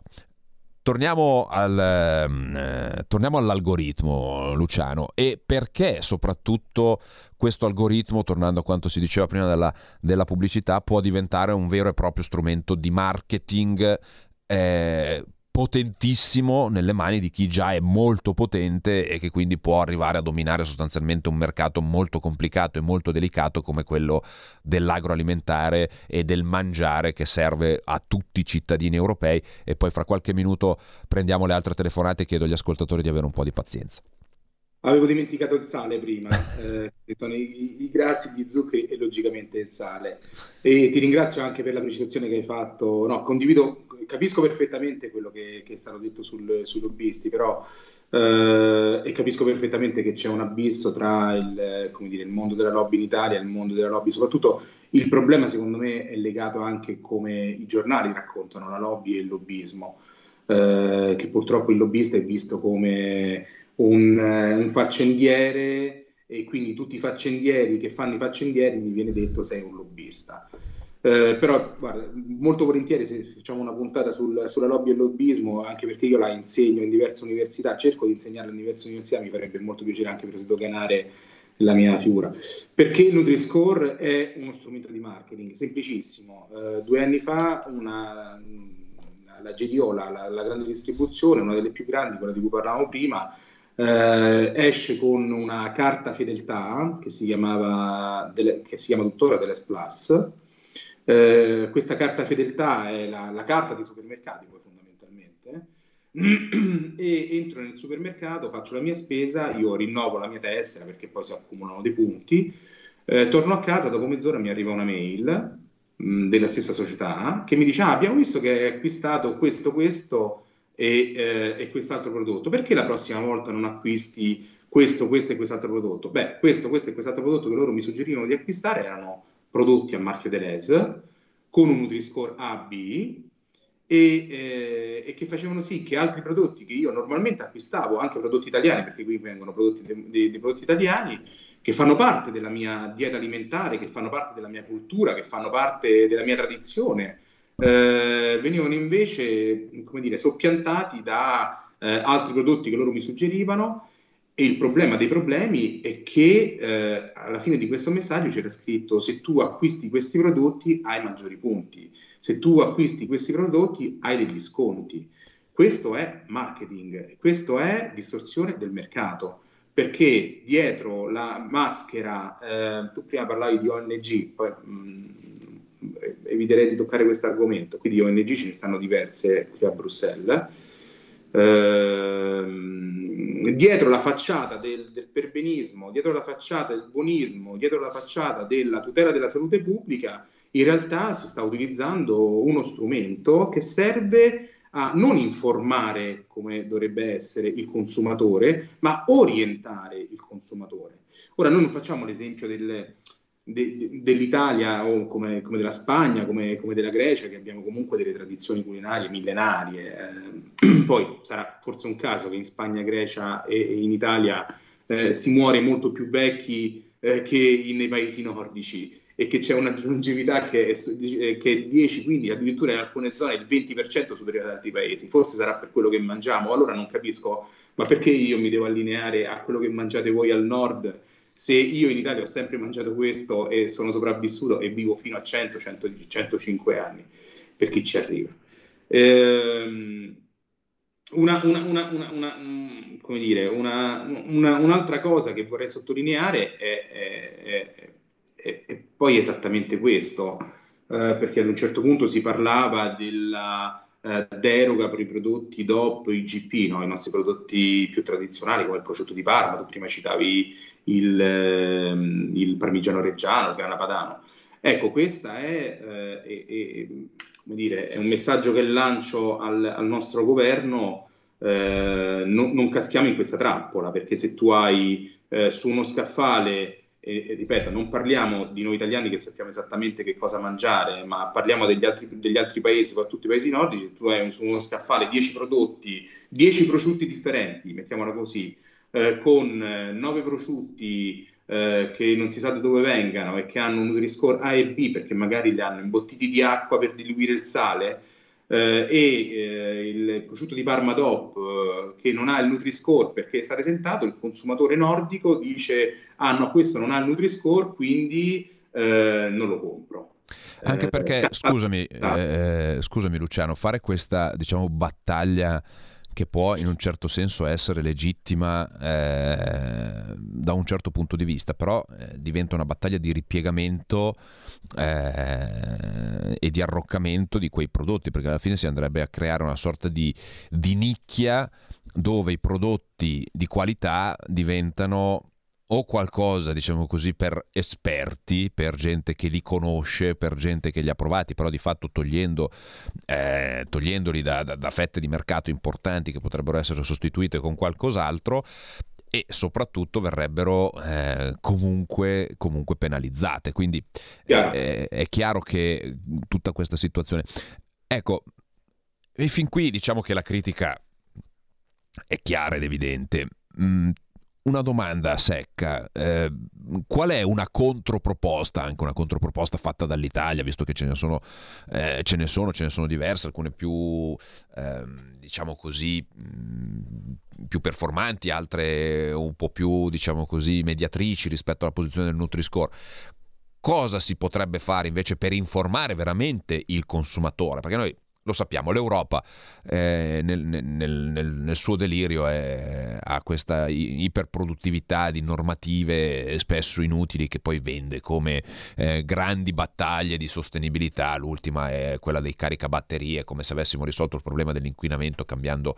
torniamo, al, eh, torniamo all'algoritmo, Luciano, e perché soprattutto questo algoritmo, tornando a quanto si diceva prima della, della pubblicità, può diventare un vero e proprio strumento di marketing eh, potentissimo nelle mani di chi già è molto potente e che quindi può arrivare a dominare sostanzialmente un mercato molto complicato e molto delicato come quello dell'agroalimentare e del mangiare che serve a tutti i cittadini europei e poi fra qualche minuto prendiamo le altre telefonate e chiedo agli ascoltatori di avere un po' di pazienza. Avevo dimenticato il sale prima, eh, *laughs* sono i, i, grassi, gli zuccheri e logicamente il sale. E ti ringrazio anche per la precisazione che hai fatto. No, condivido, capisco perfettamente quello che, che è stato detto sul, sui lobbisti, però eh, e capisco perfettamente che c'è un abisso tra il, dire, il, mondo della lobby in Italia e il mondo della lobby. Soprattutto il problema, secondo me, è legato anche a come i giornali raccontano la lobby e il lobbismo, eh, che purtroppo il lobbista è visto come un, eh, un faccendiere e quindi tutti i faccendieri che fanno i faccendieri gli viene detto sei un lobbista. Eh, però guarda, molto volentieri se facciamo una puntata sul, sulla lobby e il lobbismo, anche perché io la insegno in diverse università, cerco di insegnarla in diverse università, mi farebbe molto piacere anche per sdoganare la mia figura. Perché il Nutri-Score è uno strumento di marketing, semplicissimo. Eh, due anni fa una, la GDO, la, la, la grande distribuzione, una delle più grandi, quella di cui parlavamo prima, eh, esce con una carta fedeltà che si, chiamava, che si chiama tuttora Deles Plus. Eh, questa carta fedeltà è la, la, carta dei supermercati, poi fondamentalmente. *clears throat* E entro nel supermercato, faccio la mia spesa, io rinnovo la mia tessera perché poi si accumulano dei punti. Eh, torno a casa, dopo mezz'ora mi arriva una mail mh, mm, della stessa società che mi dice: Ah, abbiamo visto che hai acquistato questo, questo e, eh, e quest'altro prodotto. Perché la prossima volta non acquisti questo, questo e quest'altro prodotto? Beh, questo, questo e quest'altro prodotto che loro mi suggerivano di acquistare erano prodotti a marchio Deleuze con un Nutri-Score AB e, eh, e, che facevano sì che altri prodotti che io normalmente acquistavo, anche prodotti italiani, perché qui vengono prodotti dei prodotti italiani, che fanno parte della mia dieta alimentare, che fanno parte della mia cultura, che fanno parte della mia tradizione, eh, venivano invece, come dire, soppiantati da eh, altri prodotti che loro mi suggerivano e il problema dei problemi è che eh, alla fine di questo messaggio c'era scritto se tu acquisti questi prodotti hai maggiori punti, se tu acquisti questi prodotti hai degli sconti. Questo è marketing, questo è distorsione del mercato, perché dietro la maschera, eh, tu prima parlavi di ONG, poi mh, mm, eviterei di toccare questo argomento. Quindi ONG ce ne stanno diverse qui a Bruxelles. Ehm, dietro la facciata del, del, perbenismo, dietro la facciata del buonismo, dietro la facciata della tutela della salute pubblica, in realtà si sta utilizzando uno strumento che serve a non informare come dovrebbe essere il consumatore, ma orientare il consumatore. Ora, noi non facciamo l'esempio del, de, dell'Italia o come, come, della Spagna, come, come, della Grecia, che abbiamo comunque delle tradizioni culinarie millenarie. Eh, *clears throat* poi sarà forse un caso che in Spagna, Grecia e, e in Italia eh, si muore molto più vecchi eh, che nei paesi nordici e che c'è una longevità che è, che è 10, quindi addirittura in alcune zone il 20% superiore ad altri paesi. Forse sarà per quello che mangiamo. Allora non capisco, ma perché io mi devo allineare a quello che mangiate voi al nord? Se io in Italia ho sempre mangiato questo e sono sopravvissuto e vivo fino a 100, 100 105 anni, per chi ci arriva. Ehm, una, una, una, come dire, un'altra cosa che vorrei sottolineare è, è, è, è poi esattamente questo, eh, perché ad un certo punto si parlava della eh, deroga per i prodotti DOP, IGP, no? i nostri prodotti più tradizionali come il prosciutto di Parma, tu prima citavi il, ehm, il parmigiano reggiano, il grana padano. Ecco, questo è, eh, è, è, un messaggio che lancio al, al nostro governo. Eh, non, non, caschiamo in questa trappola perché se tu hai eh, su uno scaffale, e, ripeto, non parliamo di noi italiani che sappiamo esattamente che cosa mangiare, ma parliamo degli altri, degli altri paesi, soprattutto i paesi nordici, se tu hai su uno scaffale 10 prodotti, 10 prosciutti differenti, mettiamola così, eh, con eh, nove prosciutti eh, che non si sa da dove vengano e che hanno un Nutri-Score A e B perché magari li hanno imbottiti di acqua per diluire il sale, eh, e eh, il prosciutto di Parma DOP che non ha il Nutri-Score perché è stato esentato, il consumatore nordico dice ah no, questo non ha il Nutri-Score, quindi non lo compro. Anche perché, scusami, scusami Luciano, fare questa diciamo, battaglia che può in un certo senso essere legittima eh, da un certo punto di vista, però eh, diventa una battaglia di ripiegamento eh, e di arroccamento di quei prodotti, perché alla fine si andrebbe a creare una sorta di, di nicchia dove i prodotti di qualità diventano o qualcosa, diciamo così, per esperti, per gente che li conosce, per gente che li ha provati, però di fatto togliendo, eh, togliendoli da, da, da fette di mercato importanti che potrebbero essere sostituite con qualcos'altro, e soprattutto verrebbero eh, comunque, comunque, penalizzate. Quindi eh, è chiaro che tutta questa situazione... Ecco, e fin qui diciamo che la critica è chiara ed evidente. Mm, una domanda secca. Eh, qual è una controproposta, anche una controproposta fatta dall'Italia, visto che ce ne sono, eh, ce, ne sono ce ne sono diverse, alcune più, eh, diciamo così, mh, più performanti, altre un po' più, diciamo così, mediatrici rispetto alla posizione del Nutri-Score cosa si potrebbe fare invece per informare veramente il consumatore? Perché noi lo sappiamo, l'Europa eh, nel, nel, nel, nel, suo delirio è, ha questa iperproduttività di normative spesso inutili che poi vende come eh, grandi battaglie di sostenibilità. L'ultima è quella dei caricabatterie, come se avessimo risolto il problema dell'inquinamento cambiando,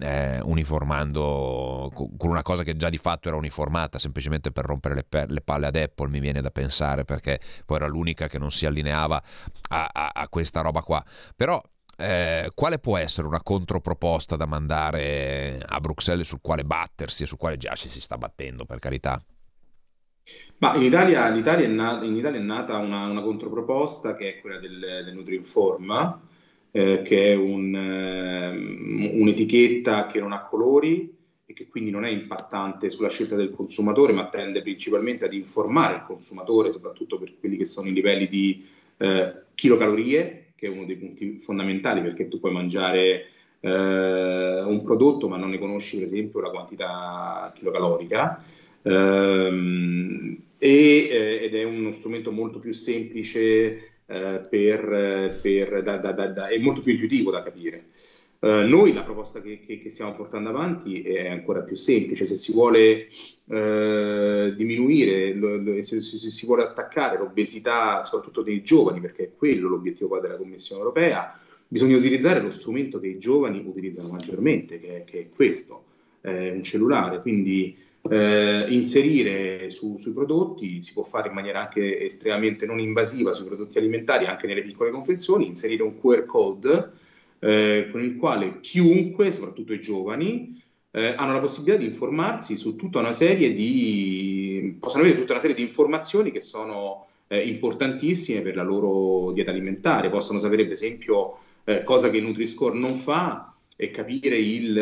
eh, uniformando con una cosa che già di fatto era uniformata, semplicemente per rompere le, per, le, palle ad Apple, mi viene da pensare, perché poi era l'unica che non si allineava a, a, a questa roba qua. Però eh, quale può essere una controproposta da mandare a Bruxelles sul quale battersi e sul quale già ci si sta battendo, per carità? Ma in Italia, in Italia, è, nata, in Italia è nata una, una, controproposta che è quella del, del Nutrinform, eh, che è un, eh, un'etichetta che non ha colori e che quindi non è impattante sulla scelta del consumatore, ma tende principalmente ad informare il consumatore, soprattutto per quelli che sono i livelli di eh, chilocalorie che è uno dei punti fondamentali perché tu puoi mangiare eh, un prodotto ma non ne conosci per esempio la quantità chilocalorica. Ehm, eh, ed è uno strumento molto più semplice per, per da, da, da, è molto più intuitivo da capire. Uh, noi la proposta che, che, che, stiamo portando avanti è ancora più semplice, se si vuole uh, diminuire, lo, lo, se, se, si vuole attaccare l'obesità soprattutto dei giovani, perché è quello l'obiettivo della Commissione europea, bisogna utilizzare lo strumento che i giovani utilizzano maggiormente, che, che è questo, eh, un cellulare, quindi eh, inserire su, sui prodotti, si può fare in maniera anche estremamente non invasiva sui prodotti alimentari, anche nelle piccole confezioni, inserire un QR code eh, con il quale chiunque, soprattutto i giovani, eh, hanno la possibilità di informarsi su tutta una serie di, possono avere tutta una serie di informazioni che sono eh, importantissime per la loro dieta alimentare, possono sapere per esempio eh, cosa che Nutri-Score non fa e capire il,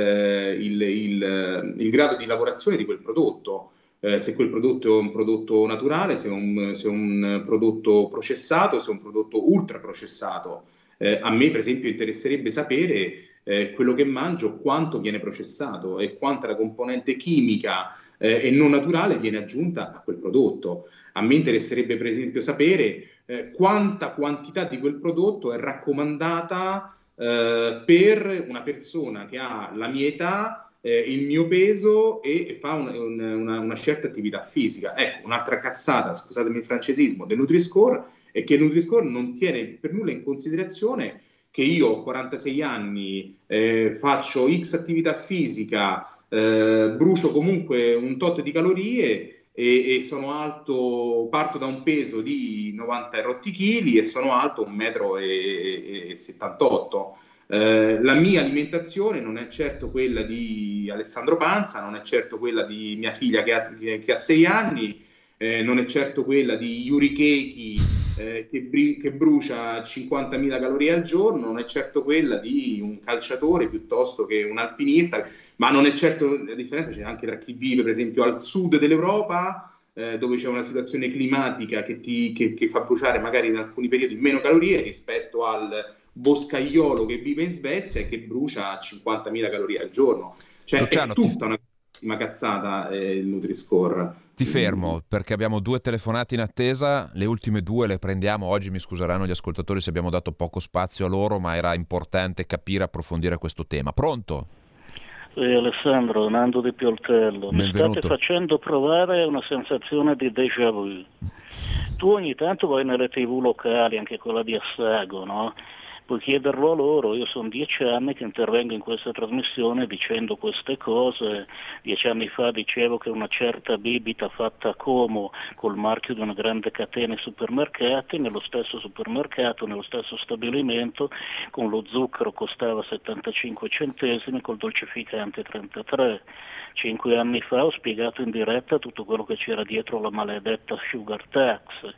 il, il, il grado di lavorazione di quel prodotto. Eh, se quel prodotto è un prodotto naturale, se è un, se è un prodotto processato, se è un prodotto ultra processato. Eh, a me, per esempio, interesserebbe sapere eh, quello che mangio, quanto viene processato e quanta la componente chimica eh, e non naturale viene aggiunta a quel prodotto. A me interesserebbe, per esempio, sapere eh, quanta quantità di quel prodotto è raccomandata eh, per una persona che ha la mia età eh, il mio peso e, fa un, un, una, una, certa attività fisica. Ecco, un'altra cazzata, scusatemi il francesismo, del Nutri-Score e che Nutri-Score non tiene per nulla in considerazione che io ho 46 anni, eh, faccio X attività fisica, eh, brucio comunque un tot di calorie e, e, sono alto, parto da un peso di 90 rotti kg e sono alto 1,78 m. Eh, la mia alimentazione non è certo quella di Alessandro Panza, non è certo quella di mia figlia che ha, che ha 6 anni, eh, non è certo quella di Yuri Keiki eh, che, bri- che, brucia 50.000 calorie al giorno, non è certo quella di un calciatore piuttosto che un alpinista, ma non è certo, la differenza c'è anche tra chi vive per esempio al sud dell'Europa, eh, dove c'è una situazione climatica che, ti, che, che fa bruciare magari in alcuni periodi meno calorie rispetto al boscaiolo che vive in Svezia e che brucia 50.000 calorie al giorno. Cioè Luciano, è tutta ti... una cazzata eh, il Nutri-Score. Ti fermo perché abbiamo due telefonate in attesa, le ultime due le prendiamo oggi, mi scuseranno gli ascoltatori se abbiamo dato poco spazio a loro, ma era importante capire e approfondire questo tema. Pronto? Sì, Alessandro, Nando di Pioltello, mi state facendo provare una sensazione di déjà vu. Tu ogni tanto vai nelle tv locali, anche quella di Assago, no? Puoi chiederlo a loro, io sono dieci anni che intervengo in questa trasmissione dicendo queste cose, dieci anni fa dicevo che una certa bibita fatta a Como col marchio di una grande catena di supermercati, nello stesso supermercato, nello stesso stabilimento, con lo zucchero costava 75 centesimi, col dolcificante 33. Cinque anni fa ho spiegato in diretta tutto quello che c'era dietro la maledetta sugar tax.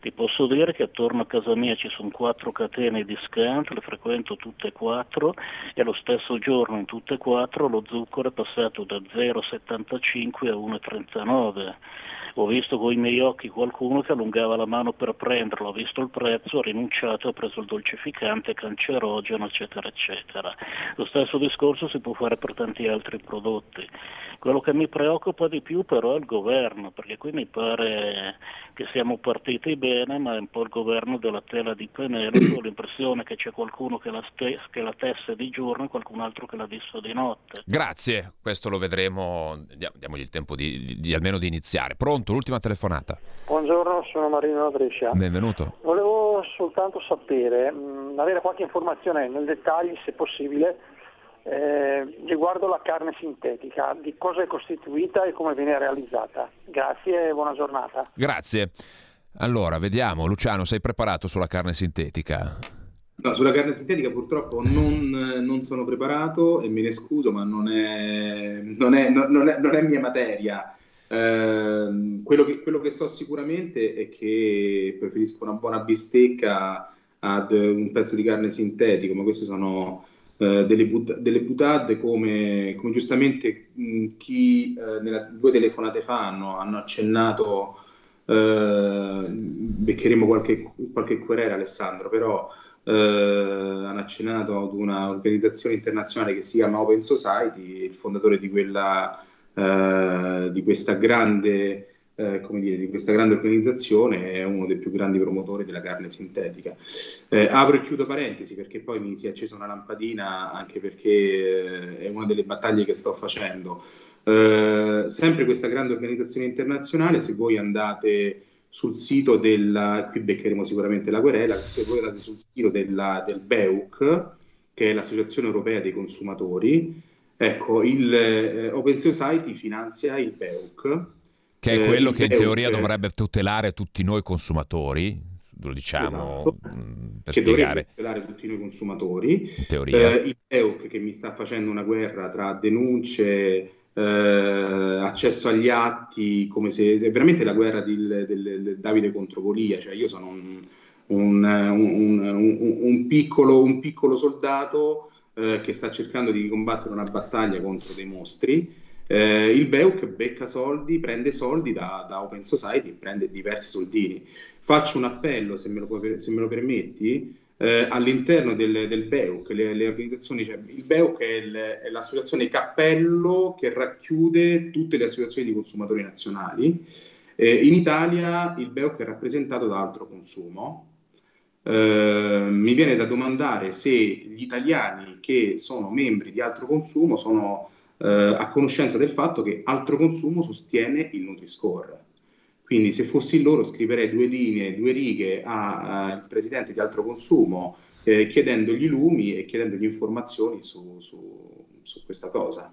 Ti posso dire che attorno a casa mia ci sono quattro catene di scant, le frequento tutte e quattro e lo stesso giorno in tutte e quattro lo zucchero è passato da 0,75 a 1,39 ho visto con i miei occhi qualcuno che allungava la mano per prenderlo, ho visto il prezzo, ha rinunciato, ha preso il dolcificante, cancerogeno, eccetera, eccetera. Lo stesso discorso si può fare per tanti altri prodotti. Quello che mi preoccupa di più però è il governo, perché qui mi pare che siamo partiti bene, ma è un po' il governo della tela di Penelope, ho *coughs* l'impressione che c'è qualcuno che la, ste- che la tesse di giorno e qualcun altro che la disse di notte. Grazie, questo lo vedremo, diamogli il tempo di, di, di almeno di iniziare. Pronto? L'ultima telefonata. Buongiorno, sono Marino Brescia. Benvenuto. Volevo soltanto sapere, mh, mm, avere qualche informazione nel dettaglio, se possibile, eh, riguardo la carne sintetica, di cosa è costituita e come viene realizzata. Grazie e buona giornata. Grazie. Allora, vediamo, Luciano, sei preparato sulla carne sintetica? No, sulla carne sintetica purtroppo non, non, sono preparato e me ne scuso, ma non è, non è, non è, è mia materia. Ehm, quello, che, quello, che, so sicuramente è che preferisco una buona bistecca ad un pezzo di carne sintetico, ma queste sono uh, delle, but- delle butade come, come giustamente mh, chi uh, nella, due telefonate fa hanno, hanno accennato, uh, beccheremo qualche, qualche querela Alessandro, però hanno accennato ad un'organizzazione internazionale che si chiama Open Society, il fondatore di quella eh, di questa grande eh, come dire, di questa grande organizzazione è uno dei più grandi promotori della carne sintetica. Eh, apro e chiudo parentesi perché poi mi si è accesa una lampadina anche perché eh, è una delle battaglie che sto facendo. Eh, sempre questa grande organizzazione internazionale, se voi andate sul sito della, qui beccheremo sicuramente la querela, se voi andate sul sito della, del BEUC, che è l'Associazione Europea dei Consumatori, Ecco, il eh, Open Society finanzia il BEUC. Che è quello eh, che in BEUC... teoria dovrebbe tutelare tutti noi consumatori, lo diciamo esatto, mm, per che spiegare. dovrebbe tutelare tutti noi consumatori. In teoria. Eh, il BEUC che mi sta facendo una guerra tra denunce, eh, accesso agli atti, come se è veramente la guerra di, del, del Davide contro Golia, cioè io sono un, un, un, un piccolo, piccolo soldato eh, che sta cercando di combattere una battaglia contro dei mostri. Eh, il BEUC becca soldi, prende soldi da, da, Open Society prende diversi soldini. Faccio un appello, se me lo, se me lo permetti, eh, all'interno del, del BEUC, le, le organizzazioni, cioè, il BEUC è, il, è, l'associazione cappello che racchiude tutte le associazioni di consumatori nazionali. Eh, in Italia il BEUC è rappresentato da altro consumo, eh, mi viene da domandare se gli italiani che sono membri di altro consumo sono eh, a conoscenza del fatto che altro consumo sostiene il Nutri-Score. Quindi se fossi loro scriverei due linee, due righe al presidente di altro consumo eh, chiedendogli lumi e chiedendogli informazioni su, su, su questa cosa.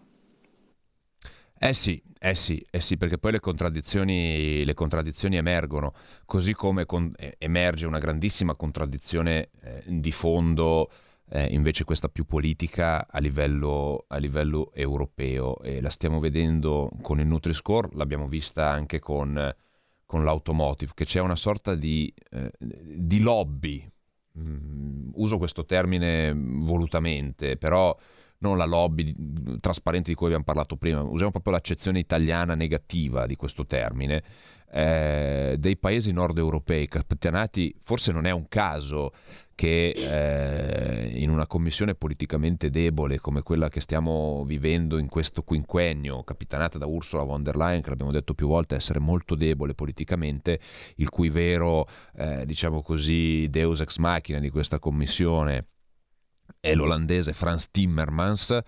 Eh sì, eh sì, eh sì, perché poi le contraddizioni, le contraddizioni emergono, così come con, eh, emerge una grandissima contraddizione eh, di fondo, eh, invece questa più politica a livello, a livello, europeo. E la stiamo vedendo con il Nutri-Score, l'abbiamo vista anche con, con l'automotive, che c'è una sorta di, eh, di lobby, mm, uso questo termine volutamente, però non la lobby trasparente di cui abbiamo parlato prima, usiamo proprio l'accezione italiana negativa di questo termine, eh, dei paesi nord europei capitanati, forse non è un caso che eh, in una commissione politicamente debole come quella che stiamo vivendo in questo quinquennio, capitanata da Ursula von der Leyen, che l'abbiamo detto più volte essere molto debole politicamente, il cui vero, eh, diciamo così, deus ex machina di questa commissione è l'olandese Franz Timmermans,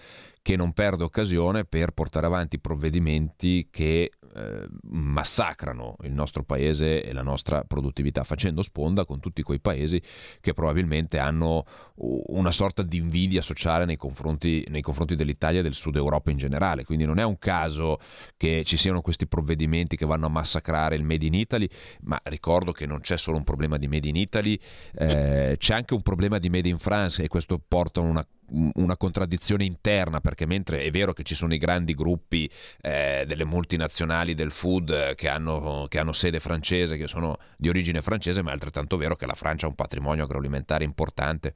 che non perde occasione per portare avanti provvedimenti che eh, massacrano il nostro paese e la nostra produttività, facendo sponda con tutti quei paesi che probabilmente hanno una sorta di invidia sociale nei confronti, nei confronti dell'Italia e del Sud Europa in generale. Quindi non è un caso che ci siano questi provvedimenti che vanno a massacrare il Made in Italy, ma ricordo che non c'è solo un problema di Made in Italy, eh, c'è anche un problema di Made in France e questo porta a una una contraddizione interna perché mentre è vero che ci sono i grandi gruppi eh, delle multinazionali del food eh, che hanno, che hanno, sede francese, che sono di origine francese, ma è altrettanto vero che la Francia ha un patrimonio agroalimentare importante.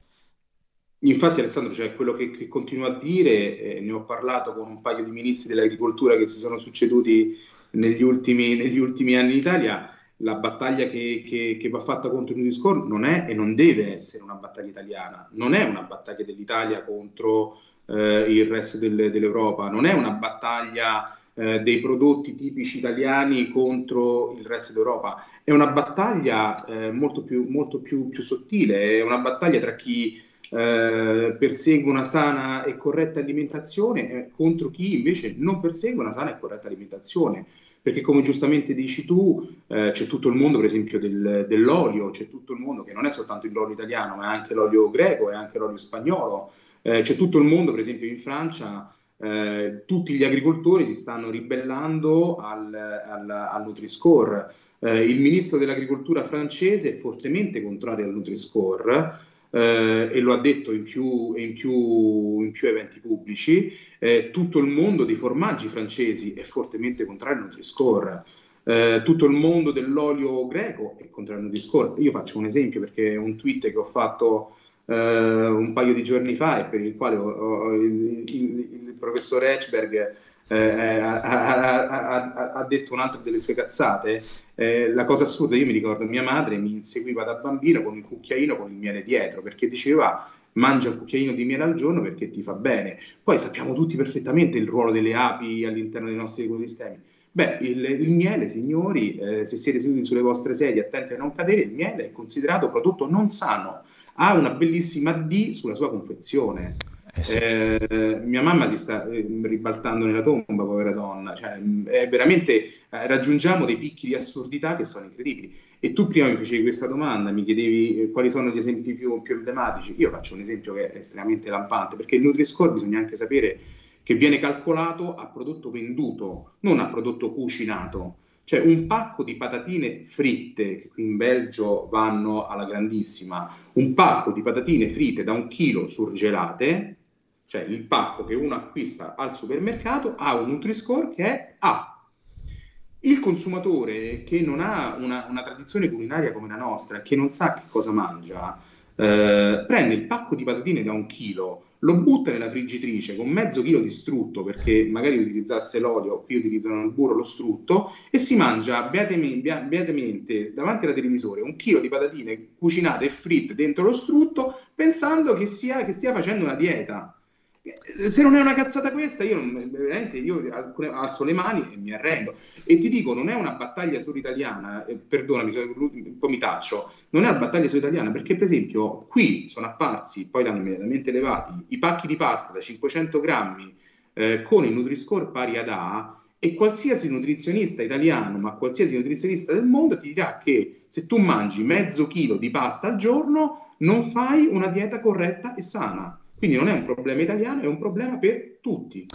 Infatti Alessandro, cioè, quello che, che, continuo a dire, eh, ne ho parlato con un paio di ministri dell'agricoltura che si sono succeduti negli ultimi, negli ultimi anni in Italia, la battaglia che, che, che va fatta contro il Nutri-Score non è e non deve essere una battaglia italiana, non è una battaglia dell'Italia contro eh, il resto del, dell'Europa, non è una battaglia eh, dei prodotti tipici italiani contro il resto d'Europa, è una battaglia eh, molto, più, molto più, più, sottile, è una battaglia tra chi eh, persegue una sana e corretta alimentazione e contro chi invece non persegue una sana e corretta alimentazione perché come giustamente dici tu, eh, c'è tutto il mondo, per esempio, del, dell'olio, c'è tutto il mondo che non è soltanto l'olio italiano, ma è anche l'olio greco e anche l'olio spagnolo, eh, c'è tutto il mondo, per esempio, in Francia. Eh, tutti gli agricoltori si stanno ribellando al, al, al Nutri-Score. Eh, il ministro dell'agricoltura francese è fortemente contrario al Nutri-Score eh, e lo ha detto in più, in più, in più eventi pubblici, eh, tutto il mondo dei formaggi francesi è fortemente contrario al Nutri-Score. Eh, tutto il mondo dell'olio greco è contrario al Nutri-Score. Io faccio un esempio perché è un tweet che ho fatto eh, un paio di giorni fa e per il quale ho, ho, il, il, il, professor Etchberg eh, ha, ha, ha, ha, detto un'altra delle sue cazzate. Eh, la cosa assurda, io mi ricordo mia madre mi inseguiva da bambino con il cucchiaino con il miele dietro perché diceva mangia un cucchiaino di miele al giorno perché ti fa bene. Poi sappiamo tutti perfettamente il ruolo delle api all'interno dei nostri ecosistemi. Beh, il, il miele, signori, eh, se siete seduti sulle vostre sedie attenti a non cadere, il miele è considerato prodotto non sano, ha una bellissima D sulla sua confezione. Eh eh, mia mamma si sta eh, ribaltando nella tomba, povera donna. Cioè, veramente eh, raggiungiamo dei picchi di assurdità che sono incredibili. E tu prima mi facevi questa domanda, mi chiedevi quali sono gli esempi più, più emblematici. Io faccio un esempio che è estremamente lampante, perché il Nutri-Score bisogna anche sapere che viene calcolato a prodotto venduto, non a prodotto cucinato. Cioè un pacco di patatine fritte, che qui in Belgio vanno alla grandissima, un pacco di patatine fritte da un chilo surgelate, cioè il pacco che uno acquista al supermercato ha un Nutri-Score che è A. Il consumatore che non ha una, una tradizione culinaria come la nostra, che non sa che cosa mangia, eh, prende il pacco di patatine da un chilo, lo butta nella friggitrice con mezzo chilo di strutto, perché magari utilizzasse l'olio, qui utilizzano il burro, lo strutto, e si mangia beatamente davanti al televisore un chilo di patatine cucinate e fritte dentro lo strutto, pensando che stia facendo una dieta. Se non è una cazzata questa, io non, veramente io alzo le mani e mi arrendo. E ti dico, non è una battaglia solo italiana, eh, perdonami, un po' mi taccio, non è una battaglia solo italiana, perché per esempio qui sono apparsi, poi l'hanno immediatamente levati, i pacchi di pasta da 500 grammi eh, con il Nutri-Score pari ad A, e qualsiasi nutrizionista italiano, ma qualsiasi nutrizionista del mondo ti dirà che se tu mangi mezzo chilo di pasta al giorno non fai una dieta corretta e sana. Quindi non è un problema italiano, è un problema per tutti.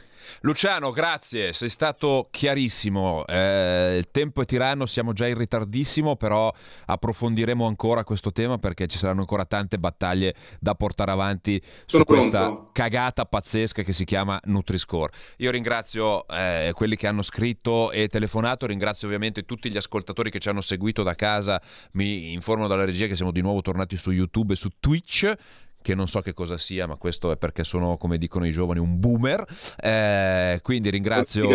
Luciano, grazie, sei stato chiarissimo. Eh, il tempo è tiranno, siamo già in ritardissimo, però approfondiremo ancora questo tema perché ci saranno ancora tante battaglie da portare avanti Sono su questa pronto. cagata pazzesca che si chiama Nutri-Score. Io ringrazio eh, quelli che hanno scritto e telefonato, ringrazio ovviamente tutti gli ascoltatori che ci hanno seguito da casa. Mi informano dalla regia che siamo di nuovo tornati su YouTube e su Twitch che non so che cosa sia, ma questo è perché sono, come dicono i giovani, un boomer. Eh, quindi ringrazio,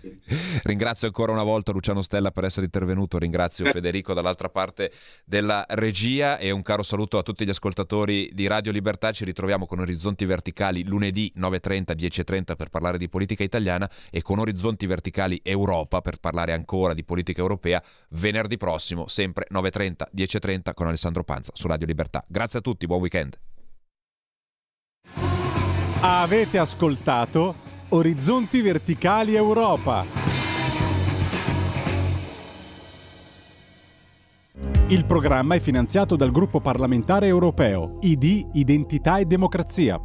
*laughs* ringrazio ancora una volta Luciano Stella per essere intervenuto, ringrazio *laughs* Federico dall'altra parte della regia e un caro saluto a tutti gli ascoltatori di Radio Libertà. Ci ritroviamo con Orizzonti Verticali lunedì 9.30, 10.30 per parlare di politica italiana e con Orizzonti Verticali Europa per parlare ancora di politica europea venerdì prossimo, sempre 9.30, 10.30 con Alessandro Panza su Radio Libertà. Grazie a tutti, buon weekend. Avete ascoltato Orizzonti Verticali Europa. Il programma è finanziato dal gruppo parlamentare europeo ID Identità e Democrazia